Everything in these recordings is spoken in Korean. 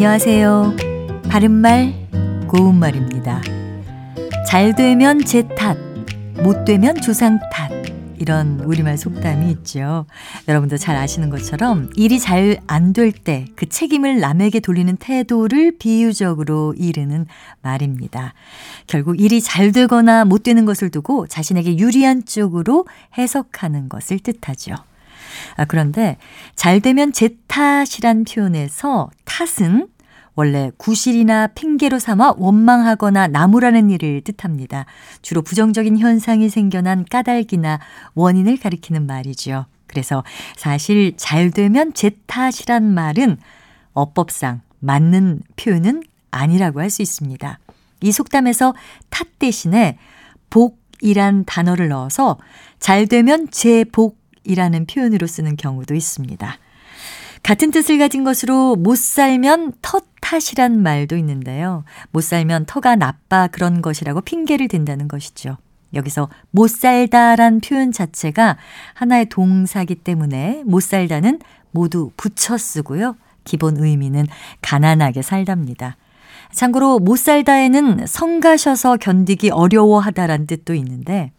안녕하세요. 바른말, 고운말입니다. 잘 되면 제 탓, 못 되면 조상 탓. 이런 우리말 속담이 있죠. 여러분도 잘 아시는 것처럼 일이 잘 안 될 때 그 책임을 남에게 돌리는 태도를 비유적으로 이르는 말입니다. 결국 일이 잘 되거나 못 되는 것을 두고 자신에게 유리한 쪽으로 해석하는 것을 뜻하죠. 아, 그런데 잘 되면 제 탓이란 표현에서 탓은 원래 구실이나 핑계로 삼아 원망하거나 나무라는 일을 뜻합니다. 주로 부정적인 현상이 생겨난 까닭이나 원인을 가리키는 말이죠. 그래서 사실 잘 되면 제 탓이란 말은 어법상 맞는 표현은 아니라고 할 수 있습니다. 이 속담에서 탓 대신에 복이란 단어를 넣어서 잘 되면 제복 이라는 표현으로 쓰는 경우도 있습니다. 같은 뜻을 가진 것으로 못 살면 터 탓이란 말도 있는데요. 못 살면 터가 나빠 그런 것이라고 핑계를 댄다는 것이죠. 여기서 못 살다란 표현 자체가 하나의 동사기 때문에 못 살다는 모두 붙여 쓰고요. 기본 의미는 가난하게 살답니다. 참고로 못 살다에는 성가셔서 견디기 어려워하다란 뜻도 있는데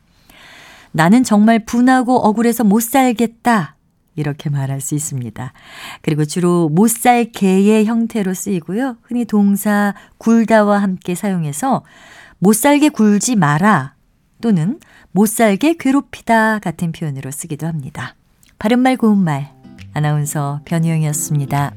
나는 정말 분하고 억울해서 못 살겠다 이렇게 말할 수 있습니다. 그리고 주로 못 살 개의 형태로 쓰이고요. 흔히 동사 굴다와 함께 사용해서 못 살게 굴지 마라 또는 못 살게 괴롭히다 같은 표현으로 쓰기도 합니다. 바른말 고운말 아나운서 변희영이었습니다.